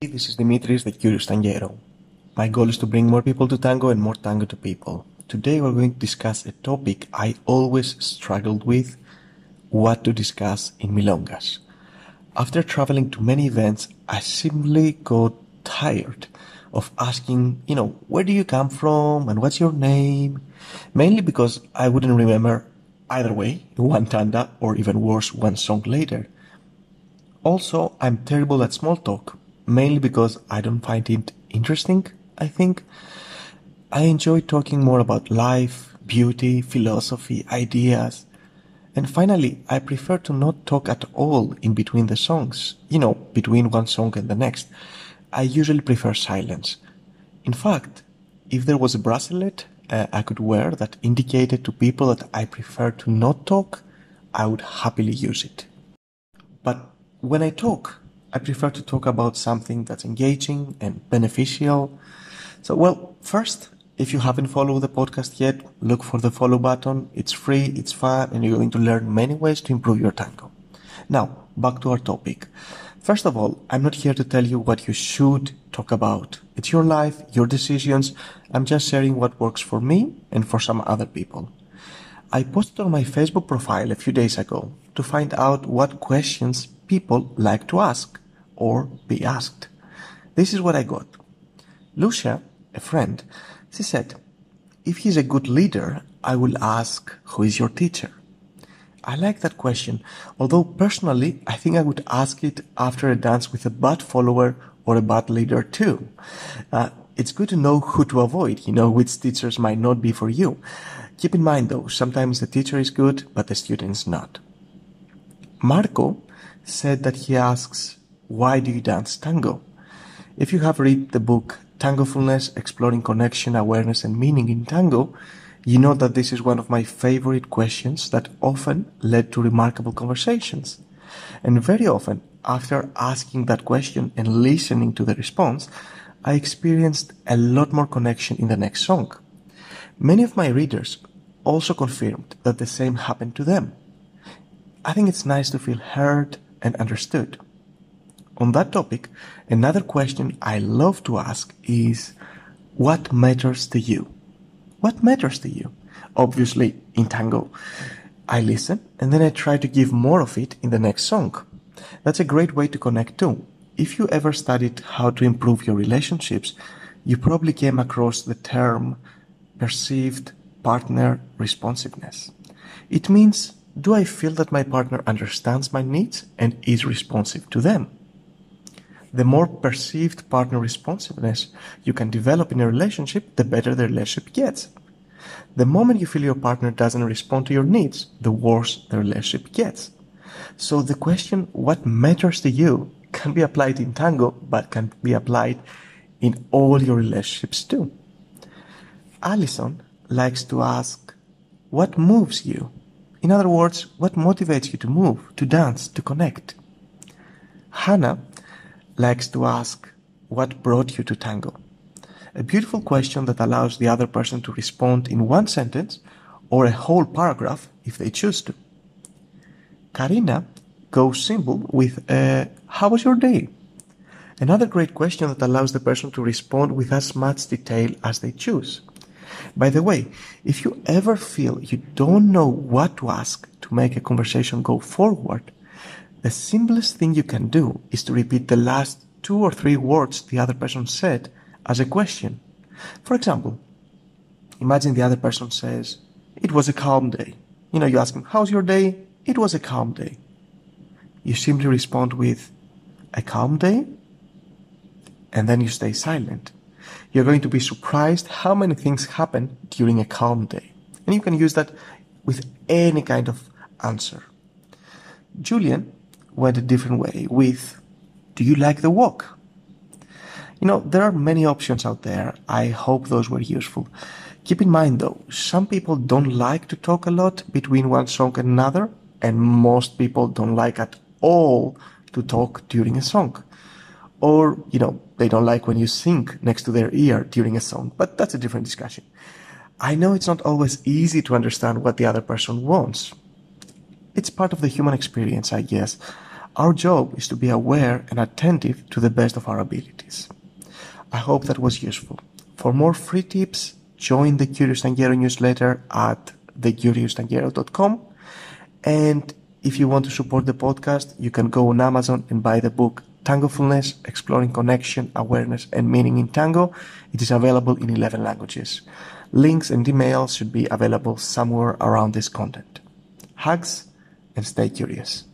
This is Dimitris, the Curious Tanguero. My goal is to bring more people to tango and more tango to people. Today we're going to discuss a topic I always struggled with, what to discuss in milongas. After traveling to many events, I simply got tired of asking, you know, where do you come from and what's your name? Mainly because I wouldn't remember either way, one tanda or even worse, one song later. Also, I'm terrible at small talk mainly because I don't find it interesting, I think. I enjoy talking more about life, beauty, philosophy, ideas. And finally, I prefer to not talk at all in between the songs, you know, between one song and the next. I usually prefer silence. In fact, if there was a bracelet uh, I could wear that indicated to people that I prefer to not talk, I would happily use it. But when I talk, I prefer to talk about something that's engaging and beneficial. So, well, first, if you haven't followed the podcast yet, look for the follow button. It's free, it's fun, and you're going to learn many ways to improve your tango. Now, back to our topic. First of all, I'm not here to tell you what you should talk about. It's your life, your decisions. I'm just sharing what works for me and for some other people. I posted on my Facebook profile a few days ago to find out what questions people like to ask or be asked. This is what I got. Lucia, a friend, she said, if he's a good leader, I will ask, who is your teacher? I like that question, although personally, I think I would ask it after a dance with a bad follower or a bad leader too. Uh, it's good to know who to avoid, you know, which teachers might not be for you. Keep in mind though, sometimes the teacher is good, but the student's not. Marco said that he asks, why do you dance tango? If you have read the book Tangofulness, Exploring Connection, Awareness and Meaning in Tango, you know that this is one of my favorite questions that often led to remarkable conversations. And very often, after asking that question and listening to the response, I experienced a lot more connection in the next song. Many of my readers also confirmed that the same happened to them. I think it's nice to feel heard and understood. On that topic, another question I love to ask is what matters to you? What matters to you? Obviously, in tango, I listen and then I try to give more of it in the next song. That's a great way to connect too. If you ever studied how to improve your relationships, you probably came across the term perceived partner responsiveness. It means do I feel that my partner understands my needs and is responsive to them? The more perceived partner responsiveness you can develop in a relationship, the better the relationship gets. The moment you feel your partner doesn't respond to your needs, the worse the relationship gets. So the question, what matters to you, can be applied in tango, but can be applied in all your relationships too. Alison likes to ask, what moves you? In other words, what motivates you to move, to dance, to connect? Hannah likes to ask, what brought you to tango? A beautiful question that allows the other person to respond in one sentence or a whole paragraph if they choose to. Karina goes simple with, uh, how was your day? Another great question that allows the person to respond with as much detail as they choose. By the way, if you ever feel you don't know what to ask to make a conversation go forward, the simplest thing you can do is to repeat the last two or three words the other person said as a question. For example, imagine the other person says, It was a calm day. You know, you ask him, How's your day? It was a calm day. You simply respond with, A calm day? And then you stay silent you're going to be surprised how many things happen during a calm day. And you can use that with any kind of answer. Julian went a different way with, Do you like the walk? You know, there are many options out there. I hope those were useful. Keep in mind though, some people don't like to talk a lot between one song and another, and most people don't like at all to talk during a song. Or, you know, they don't like when you sing next to their ear during a song, but that's a different discussion. I know it's not always easy to understand what the other person wants. It's part of the human experience, I guess. Our job is to be aware and attentive to the best of our abilities. I hope that was useful. For more free tips, join the Curious Tanguero newsletter at thecurioustanguero.com. And if you want to support the podcast, you can go on Amazon and buy the book Tangofulness, Exploring Connection, Awareness and Meaning in Tango. It is available in 11 languages. Links and emails should be available somewhere around this content. Hugs and stay curious.